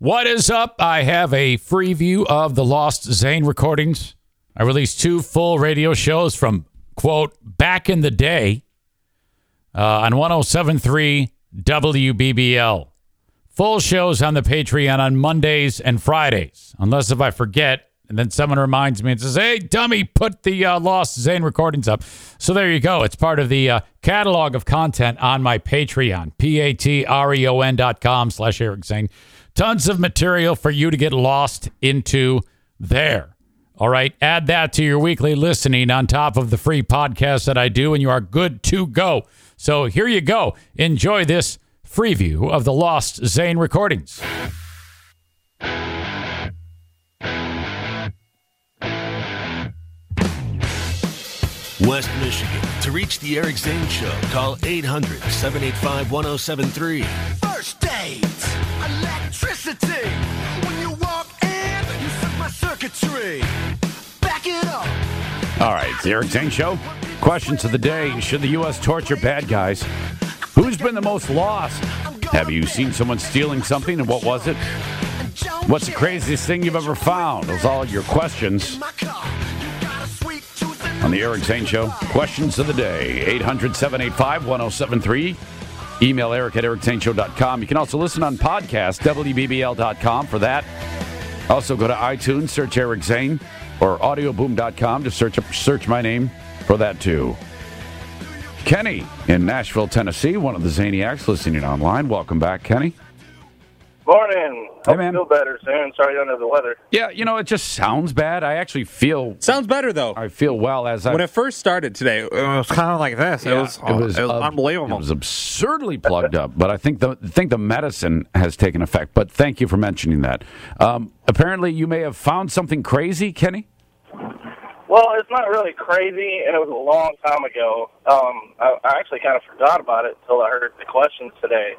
What is up? I have a free view of the Lost Zane recordings. I released two full radio shows from, quote, back in the day uh, on 1073 WBBL. Full shows on the Patreon on Mondays and Fridays, unless if I forget. And then someone reminds me and says, hey, dummy, put the uh, Lost Zane recordings up. So there you go. It's part of the uh, catalog of content on my Patreon, P-A-T-R-E-O-N dot com slash Eric Zane. Tons of material for you to get lost into there. All right. Add that to your weekly listening on top of the free podcast that I do, and you are good to go. So here you go. Enjoy this free view of the Lost Zane recordings. West Michigan. To reach the Eric Zane Show, call 800 785 1073. First date, electricity. When you walk in, you my circuitry. Back it up. All right, the Eric Zane Show. Questions of the day Should the U.S. torture bad guys? Who's been the most lost? Have you seen someone stealing something and what was it? What's the craziest thing you've ever found? Those are all your questions on the Eric Zane Show. Questions of the day 800 785 1073. Email eric at ericzaneshow.com. You can also listen on podcast, WBBL.com for that. Also go to iTunes, search Eric Zane or audioboom.com to search search my name for that too. Kenny in Nashville, Tennessee, one of the Zaniacs listening online. Welcome back, Kenny. Morning. Hey, man. you feel better soon. Sorry you're under the weather. Yeah, you know, it just sounds bad. I actually feel Sounds better though. I feel well as I when it first started today, it was kind of like this. It was, it was, ab- unbelievable. It was absurdly plugged up, but I think the think the medicine has taken effect. But thank you for mentioning that. Um, apparently, you may have found something crazy, Kenny. Well, it's not really crazy, and it was a long time ago. Um, I, I actually kind of forgot about it until I heard the questions today.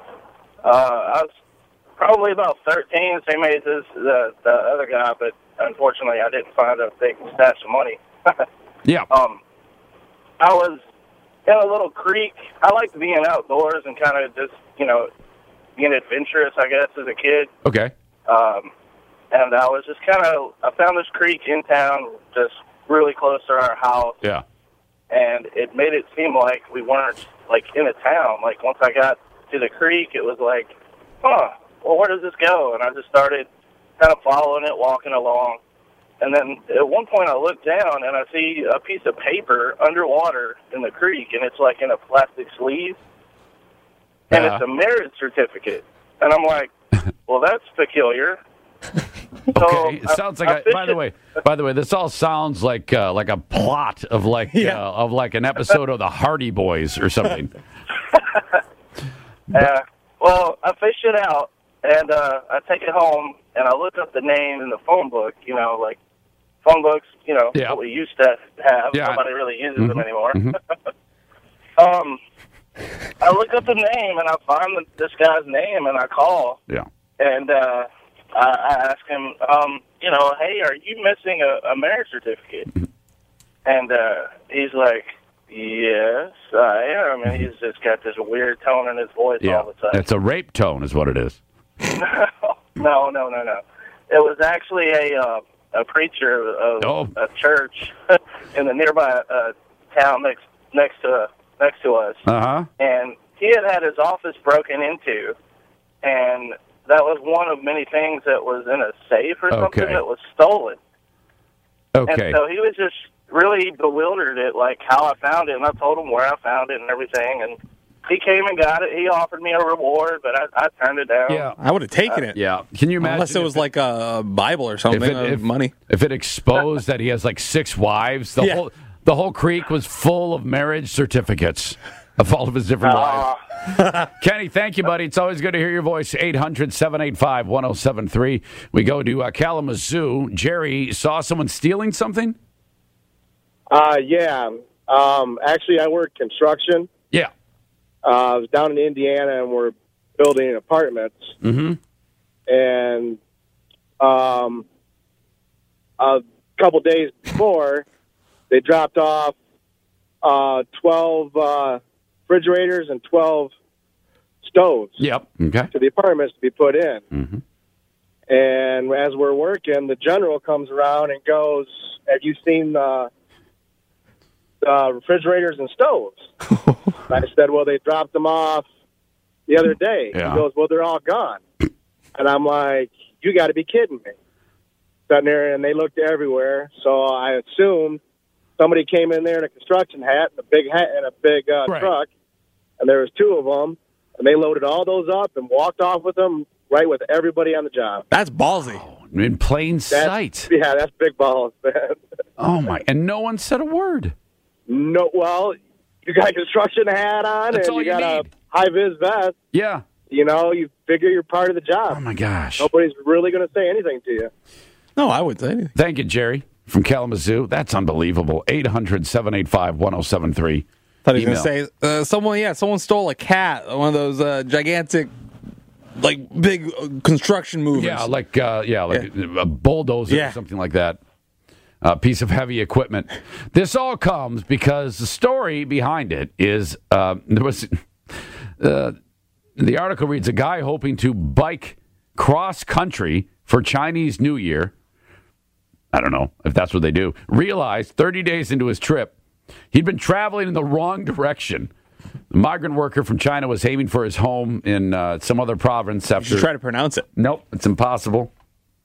Uh, I was probably about 13, same age as the, the other guy, but unfortunately I didn't find a big stash of money. Yeah. um, I was in a little creek. I liked being outdoors and kind of just, you know, being adventurous, I guess, as a kid. Okay. um, and I was just kind of I found this creek in town, just really close to our house, Yeah. and it made it seem like we weren't like in a town. Like once I got to the creek, it was like, huh, well, where does this go? And I just started kind of following it, walking along. And then at one point I look down and I see a piece of paper underwater in the creek, and it's like in a plastic sleeve, and Yeah. it's a marriage certificate. And I'm like, well, that's peculiar. So Okay. It sounds I like. A, by the fished way, by the way, this all sounds like uh, like a plot of like Yeah. uh, of like an episode of the Hardy Boys or something. Uh, well, I fished it out, and uh, I take it home, and I look up the name in the phone book. You know, like phone books. You know, Yeah. what we used to have. Yeah. Nobody really uses them Mhm. anymore. um, I look up the name, and I find the, this guy's name, and I call, Yeah. and uh, I, I ask him, um, you know, hey, are you missing a, a marriage certificate? and uh, he's like, yes, I am. And he's just got this weird tone in his voice Yeah. all the time. It's a rape tone, is what it is. no, no, no, no. It was actually a uh, a preacher of Oh. a church in the nearby uh, town next next to next to us, Uh huh. and he had had his office broken into, and that was one of many things that was in a safe or something Okay. that was stolen. Okay. And so he was just really bewildered at like how I found it, and I told him where I found it and everything, and he came and got it. He offered me a reward, but I, I turned it down. yeah. I would have taken it. Yeah. Can you imagine? Unless it if was like a Bible or something, if it, uh, if, money. If it exposed that he has like six wives, the Yeah. whole the whole creek was full of marriage certificates of all of his different wives. Uh, Kenny, thank you, buddy. It's always good to hear your voice. 800 785 1073. We go to uh, Kalamazoo. Jerry saw someone stealing something? Uh, yeah. Um, actually, I work construction. Yeah. Uh, I was down in Indiana, and we're building apartments. Mm-hmm. And um, a couple days before, they dropped off uh, twelve uh, refrigerators and twelve stoves Yep. Okay. to the apartments to be put in. Mhm. And as we're working, the general comes around and goes, "Have you seen the, the refrigerators and stoves?" and I said, "Well, they dropped them off the other day." Yeah. He goes, "Well, they're all gone." and I'm like, "You got to be kidding me!" Sitting there, and they looked everywhere. So I assumed somebody came in there in a construction hat and a big hat and a big uh, Right. truck, and there was two of them, and they loaded all those up and walked off with them right with everybody on the job. That's ballsy. In plain That's, sight. Yeah, that's big balls, man. Oh my! And no one said a word. no, well, you got a construction hat on That's and you you got need. a high vis vest. Yeah. You know, you figure you're part of the job. Oh my gosh. Nobody's really going to say anything to you. No, I wouldn't say anything. Thank you, Jerry from Kalamazoo. That's unbelievable. 800 785 1073. thought he was going to say uh, someone. Yeah, someone stole a cat. One of those uh, gigantic, like big uh, construction movers. Yeah, like uh, yeah, like a bulldozer or something like that. A piece of heavy equipment. This all comes because the story behind it is uh, there was uh, the article reads a guy hoping to bike cross country for Chinese New Year. I don't know if that's what they do. Realized 30 days into his trip, he'd been traveling in the wrong direction. The migrant worker from China was aiming for his home in uh, some other province after. Just try to pronounce it. Nope, it's impossible.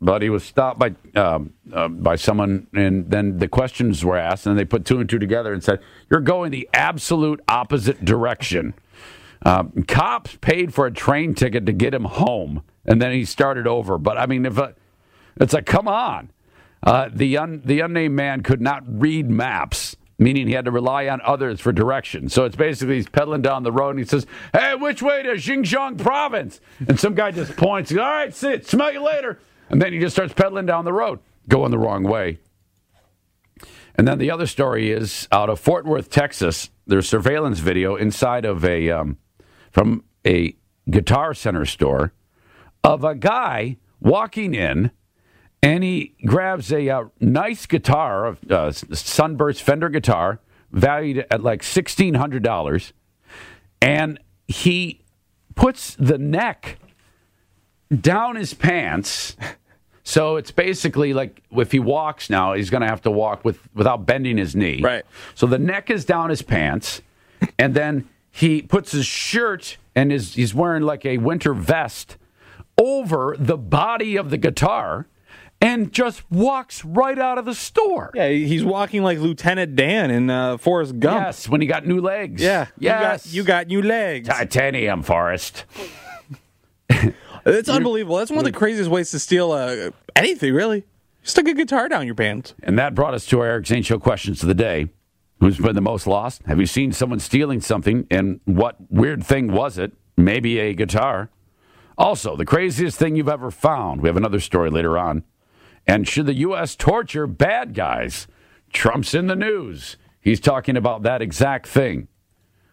But he was stopped by um, uh, by someone, and then the questions were asked, and they put two and two together and said, "You're going the absolute opposite direction." Um, cops paid for a train ticket to get him home, and then he started over. But I mean, if uh, it's like, come on, uh, the un, the unnamed man could not read maps, meaning he had to rely on others for direction. So it's basically he's pedaling down the road and he says, "Hey, which way to Xinjiang province?" And some guy just points. All right, sit. Smell you later. And then he just starts pedaling down the road, going the wrong way. And then the other story is out of Fort Worth, Texas. There's surveillance video inside of a um, from a Guitar Center store of a guy walking in, and he grabs a uh, nice guitar, a uh, Sunburst Fender guitar, valued at like sixteen hundred dollars, and he puts the neck down his pants. So it's basically like if he walks now, he's going to have to walk with without bending his knee. Right. So the neck is down his pants, and then he puts his shirt and his he's wearing like a winter vest over the body of the guitar, and just walks right out of the store. Yeah, he's walking like Lieutenant Dan in uh, Forrest Gump. Yes, when he got new legs. Yeah. Yes. You got, you got new legs. titanium, Forrest. It's unbelievable. That's one of the craziest ways to steal uh, anything, really. Stick a guitar down your pants. And that brought us to our Eric Zane Show questions of the day. Who's been the most lost? Have you seen someone stealing something? And what weird thing was it? Maybe a guitar. Also, the craziest thing you've ever found. We have another story later on. And should the U.S. torture bad guys? Trump's in the news. He's talking about that exact thing.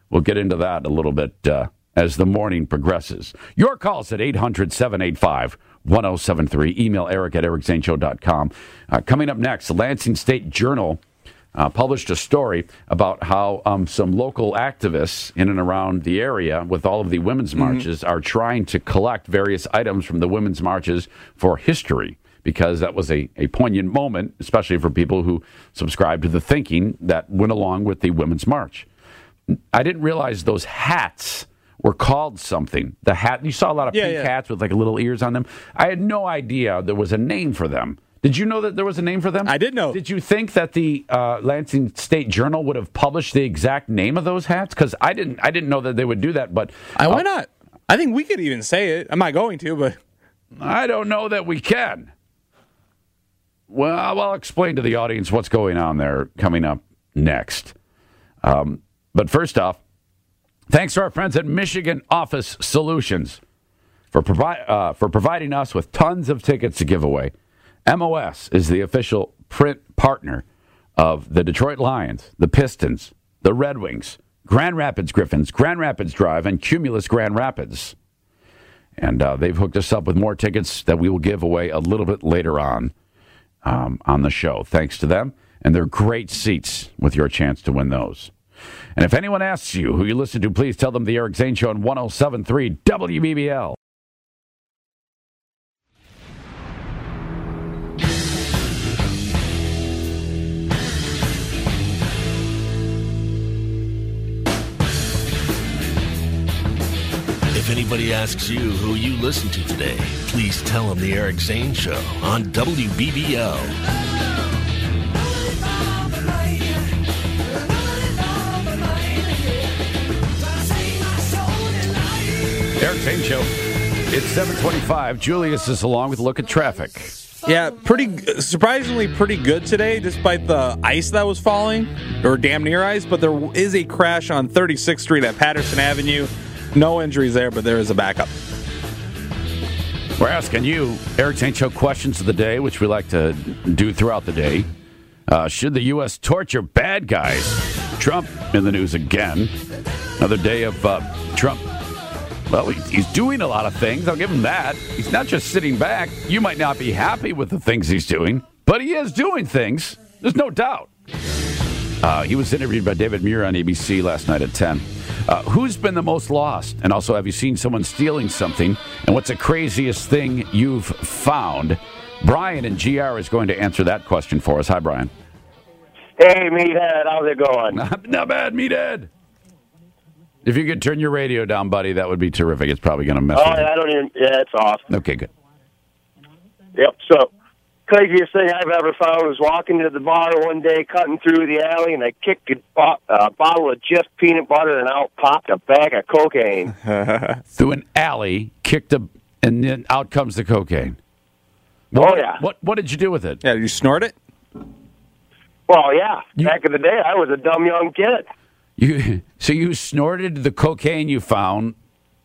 We'll get into that a little bit uh, as the morning progresses. Your calls at 800 785 1073. Email eric at ericzaneshow.com. Uh, coming up next, the Lansing State Journal uh, published a story about how um, some local activists in and around the area with all of the women's marches are trying to collect various items from the women's marches for history because that was a, a poignant moment, especially for people who subscribe to the thinking that went along with the women's march. I didn't realize those hats were called something. The hat you saw a lot of Yeah, pink yeah. hats with like little ears on them. I had no idea there was a name for them. Did you know that there was a name for them? I did know. Did you think that the uh, Lansing State Journal would have published the exact name of those hats? Because I didn't. I didn't know that they would do that. But I, why uh, not? I think we could even say it. I'm not going to, but I don't know that we can. Well, I'll explain to the audience what's going on there coming up next. Um, but first off, thanks to our friends at Michigan Office Solutions for, provi- uh, for providing us with tons of tickets to give away. MOS is the official print partner of the Detroit Lions, the Pistons, the Red Wings, Grand Rapids Griffins, Grand Rapids Drive, and Cumulus Grand Rapids. And uh, they've hooked us up with more tickets that we will give away a little bit later on um, on the show. Thanks to them. And they're great seats with your chance to win those. And if anyone asks you who you listen to, please tell them the Eric Zane Show on 1073 WBBL. If anybody asks you who you listen to today, please tell them the Eric Zane Show on WBBL. Eric Zane Show. It's 725. Julius is along with a look at traffic. Yeah, pretty surprisingly pretty good today, despite the ice that was falling, or damn near ice. But there is a crash on 36th Street at Patterson Avenue. No injuries there, but there is a backup. We're asking you Eric Zane Show questions of the day, which we like to do throughout the day. Uh, should the U.S. torture bad guys? Trump in the news again. Another day of uh, Trump. Well, he's doing a lot of things. I'll give him that. He's not just sitting back. You might not be happy with the things he's doing, but he is doing things. There's no doubt. Uh, he was interviewed by David Muir on ABC last night at 10. Uh, who's been the most lost? And also, have you seen someone stealing something? And what's the craziest thing you've found? Brian and GR is going to answer that question for us. Hi, Brian. Hey, Meathead, how's it going? Not, not bad, meathead. If you could turn your radio down, buddy, that would be terrific. It's probably going to mess Oh, with. I don't even. Yeah, it's off. Okay, good. Yep. So, craziest thing I've ever found was walking to the bar one day, cutting through the alley, and I kicked a bo- uh, bottle of Jif peanut butter, and out popped a bag of cocaine. Through an alley, kicked a, and then out comes the cocaine. oh yeah. What What did you do with it? Yeah, you snort it? Well, yeah. You- Back in the day, I was a dumb young kid. You so you snorted the cocaine you found.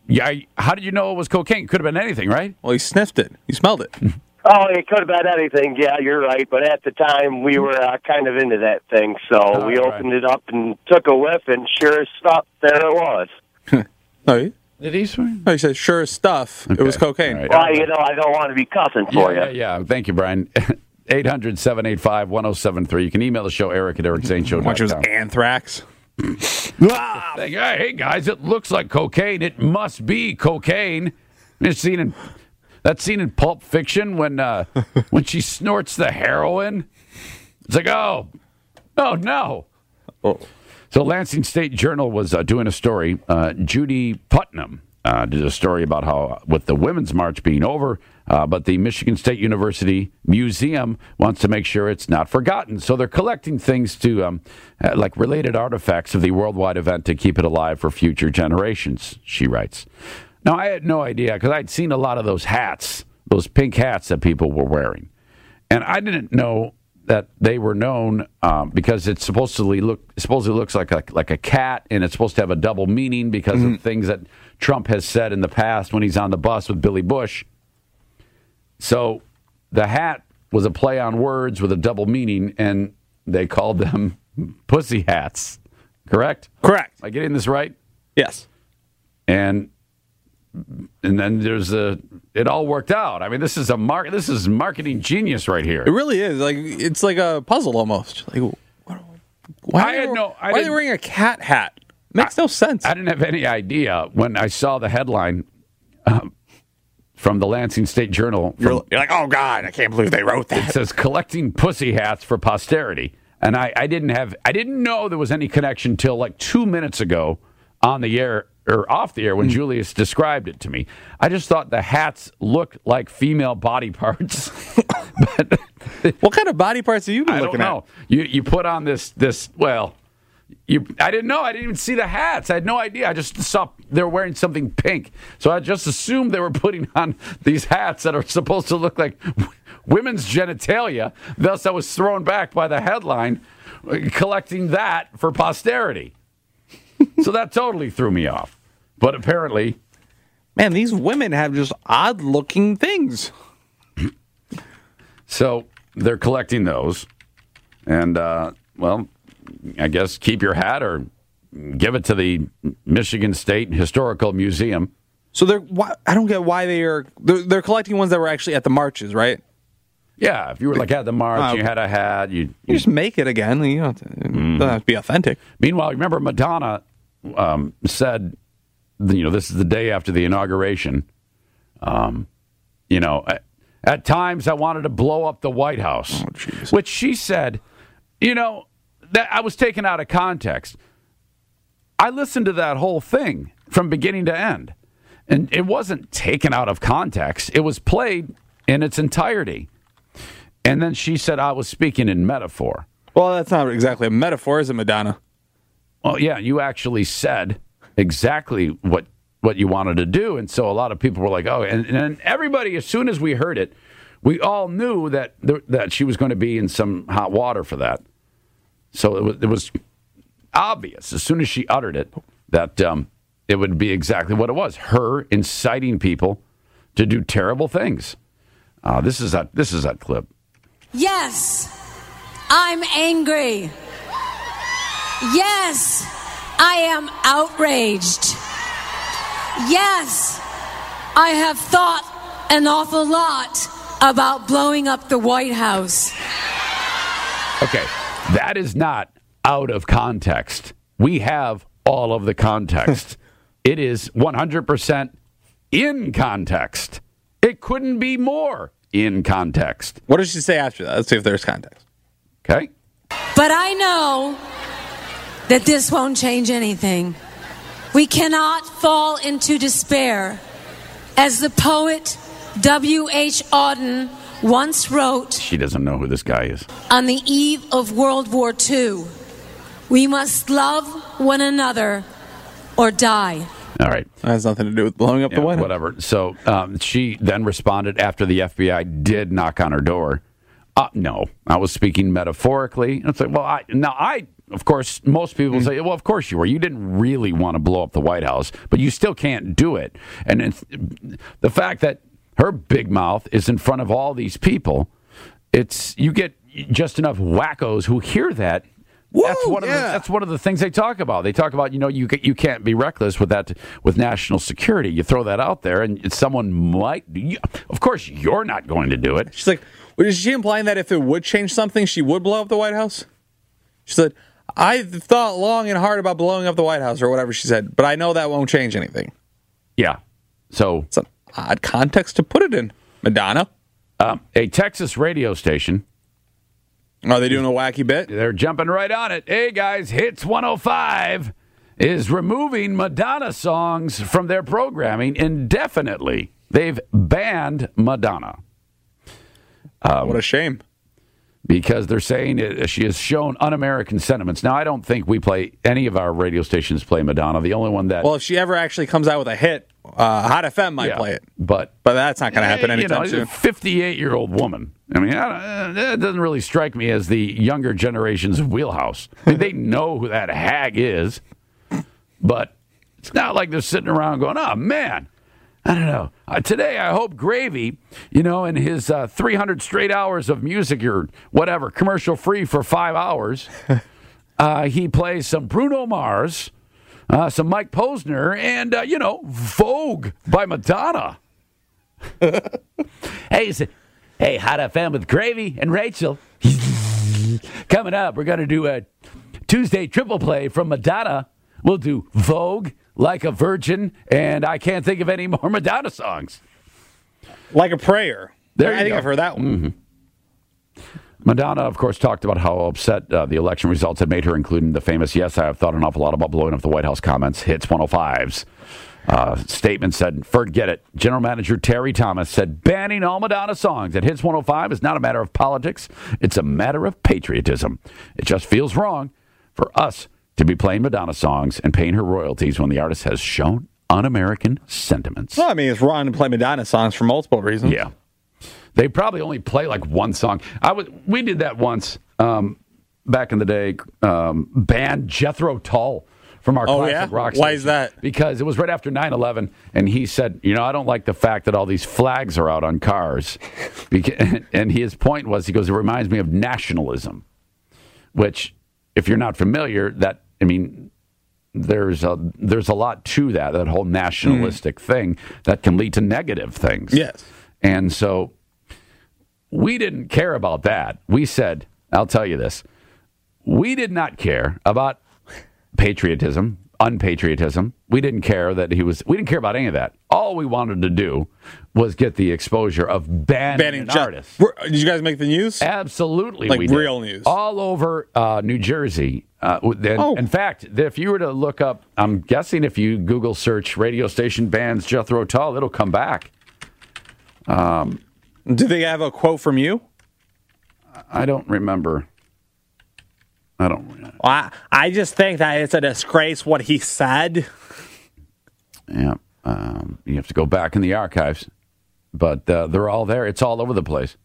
Yeah, how did you know it was cocaine? Could have been anything, right? Well, he sniffed it. He smelled it. Oh, it could have been anything. Yeah, you're right. But at the time, we were uh, kind of into that thing, so Oh, we right. opened it up and took a whiff, and sure as stuff, there it was. Oh, he, Did he swear? oh, he said, sure as stuff. It was cocaine. All right. Well, you know, I don't want to be cussing for Yeah, you. yeah, yeah. Thank you, Brian. 800 785 1073. You can email the show, Eric at EricZaneShow.com. Which was anthrax. Hey, hey, guys, it looks like cocaine. It must be cocaine. It's seen in that scene in Pulp Fiction when uh, when she snorts the heroin. It's like, oh, oh no. So Lansing State Journal was uh, doing a story. Uh, Judy Putnam uh, did a story about how, with the Women's March being over, uh, but the Michigan State University Museum wants to make sure it's not forgotten. So they're collecting things to, um, uh, like related artifacts of the worldwide event to keep it alive for future generations, she writes. Now, I had no idea because I'd seen a lot of those hats, those pink hats that people were wearing. And I didn't know that they were known um, because it supposedly look supposedly looks like a like a cat, and it's supposed to have a double meaning because of things that Trump has said in the past when he's on the bus with Billy Bush. So the hat was a play on words with a double meaning, and they called them pussy hats. Correct? Correct. Am I getting this right? Yes. and and then there's a it all worked out. I mean, this is a mark. This is marketing genius right here. It really is. Like it's like a puzzle almost. Like what- why I are had they- no- I why are they wearing a cat hat? Makes no sense. I didn't have any idea when I saw the headline um, from the Lansing State Journal. from- you're, you're like, oh god, I can't believe they wrote that. it says collecting pussy hats for posterity, and I, I didn't have I didn't know there was any connection till like two minutes ago on the air or off the air when hmm. Julius described it to me. I just thought the hats looked like female body parts, but What kind of body parts are you been I don't looking know. You you put on this this well. You, I didn't know. I didn't even see the hats. I had no idea. I just saw they were wearing something pink, so I just assumed they were putting on these hats that are supposed to look like women's genitalia. Thus, I was thrown back by the headline, collecting that for posterity. so that totally threw me off. But apparently. Man, these women have just odd looking things. So they're collecting those, and uh, well, I guess keep your hat or give it to the Michigan State Historical Museum. So they're why, I don't get why they are they're, they're collecting ones that were actually at the marches, right? Yeah, if you were like at the march, Oh, you had a hat. You, You just make it again. You don't have to, it doesn't have to be authentic. meanwhile, remember Madonna um, said, you know, this is the day after the inauguration. Um, you know, at, at times I wanted to blow up the White House, which she said, you know, that I was taken out of context. I listened to that whole thing from beginning to end. And it wasn't taken out of context, it was played in its entirety. And then she said, I was speaking in metaphor. Well, that's not exactly a metaphor, is it, Madonna? Well, yeah, you actually said exactly what what you wanted to do, and so a lot of people were like, "Oh," and, and everybody, as soon as we heard it, we all knew that th- that she was going to be in some hot water for that. So it was, it was obvious as soon as she uttered it that um, it would be exactly what it was: her inciting people to do terrible things. Uh, this is that this is that clip. Yes, I'm angry. Yes, I am outraged. Yes, I have thought an awful lot about blowing up the White House. Okay, that is not out of context. We have all of the context. it is 100% in context. It couldn't be more in context. What does she say after that? Let's see if there's context. Okay? But I know that this won't change anything. We cannot fall into despair. As the poet W.H. Auden once wrote She doesn't know who this guy is. on the eve of World War II, we must love one another or die. All right. That has nothing to do with blowing up Yeah, the White House. whatever. So um, she then responded after the FBI did knock on her door. Uh, no, I was speaking metaphorically. And it's like, well, I, now I, of course, most people say, well, of course you were. You didn't really want to blow up the White House, but you still can't do it. And it's, the fact that her big mouth is in front of all these people, it's you get just enough wackos who hear that. that's one of the, that's one of the things they talk about. They talk about you know you you can't be reckless with that with national security. You throw that out there, and someone might. Of course, you're not going to do it. She's like, well, is she implying that if it would change something, she would blow up the White House? She said, I thought long and hard about blowing up the White House or whatever she said, but I know that won't change anything. Yeah. So an odd context to put it in. Madonna. um, a Texas radio station Are they doing a wacky bit? They're jumping right on it. Hey guys, Hits 105 is removing Madonna songs from their programming indefinitely. They've banned Madonna what a shame. because they're saying it, she has shown un-American sentiments. Now, I don't think we play any of our radio stations play Madonna. The only one that Well, if she ever actually comes out with a hit, uh, Hot FM might yeah, play it. but But that's not going to happen anytime you know, soon. 58 year old woman. I mean, I uh, that doesn't really strike me as the younger generation's wheelhouse. I mean, they know who that hag is, but it's not like they're sitting around going, oh, man. I don't know. Uh, today, I hope Gravy, you know, in his uh, 300 straight hours of music or whatever, commercial free for five hours, uh, he plays some Bruno Mars, uh, some Mike Posner, and, uh, you know, Vogue by Madonna. Hey, it's, hey, Hot FM with Gravy and Rachel. Coming up, we're going to do a Tuesday triple play from Madonna. We'll do Vogue, Like a Virgin, and I can't think of any more Madonna songs. Like a prayer. There I you think go. I've heard that one. Madonna, of course, talked about how upset uh, the election results had made her, including the famous "Yes, I have thought an awful lot about blowing up the White House" comments. Hits 105's uh, statement said, "Forget it." General Manager Terry Thomas said, "Banning all Madonna songs at Hits 105 is not a matter of politics; it's a matter of patriotism. It just feels wrong for us to be playing Madonna songs and paying her royalties when the artist has shown un-American sentiments." Well, I mean, it's wrong to play Madonna songs for multiple reasons. Yeah. They probably only play like one song. I was we did that once um, back in the day. Um, band Jethro Tull from our Oh, classic yeah? rock. Why is that? Because it was right after 9-11, and he said, "You know, I don't like the fact that all these flags are out on cars." And his point was, he goes, "It reminds me of nationalism," which, if you're not familiar, that I mean, there's a there's a lot to that that whole nationalistic thing that can lead to negative things. Yes. And so we didn't care about that. We said, I'll tell you this. We did not care about patriotism unpatriotism. We didn't care that he was. We didn't care about any of that. All we wanted to do was get the exposure of banning, Banning an ju- artist. Did you guys make the news? Absolutely, Like we did. real news. all over uh, New Jersey. Uh, and, Oh. In fact, if you were to look up, I'm guessing if you Google search radio station bans Jethro Tull, it'll come back. Do they have a quote from you? I don't remember. I don't. I, I just think that it's a disgrace what he said. Yeah, um, you have to go back in the archives, but uh, they're all there. It's all over the place.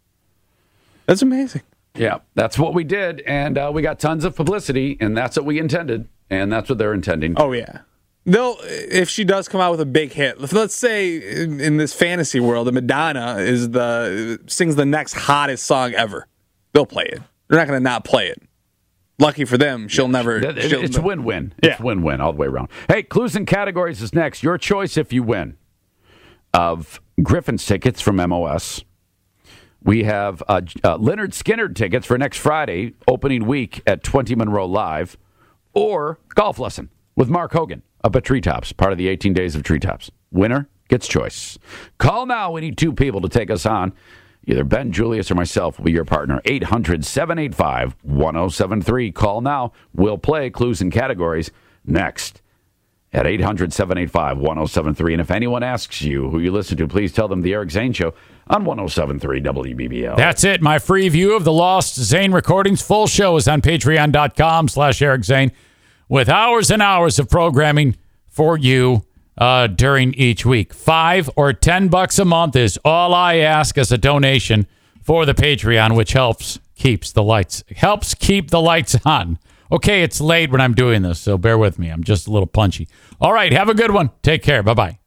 That's amazing. Yeah, that's what we did, and uh, we got tons of publicity, and that's what we intended, and that's what they're intending. Oh yeah. They'll if she does come out with a big hit. Let's say in, in this fantasy world, the Madonna is the sings the next hottest song ever. They'll play it. They're not going to not play it. Lucky for them, she'll never. It- it- she'll- It's win-win. It's Yeah. win-win all the way around. Hey, clues and categories is next. Your choice if you win of Griffin's tickets from MOS. We have uh, uh, Lynyrd Skynyrd tickets for next Friday, opening week at 20 Monroe Live, or golf lesson with Mark Hogan up at Treetops, part of the 18 Days of Treetops. Winner gets choice. Call now. We need two people to take us on. Either Ben, Julius, or myself will be your partner. 800 785 1073. Call now. We'll play clues and categories next at 800 785 1073. And if anyone asks you who you listen to, please tell them the Eric Zane Show on 1073 WBBL. That's it. My free view of the Lost Zane recordings. Full show is on patreon.com slash Eric Zane with hours and hours of programming for you uh, during each week. Five or ten bucks a month is all I ask as a donation for the Patreon, which helps keeps the lights helps keep the lights on. Okay, it's late when I'm doing this, so bear with me. I'm just a little punchy. All right, have a good one. Take care. Bye bye.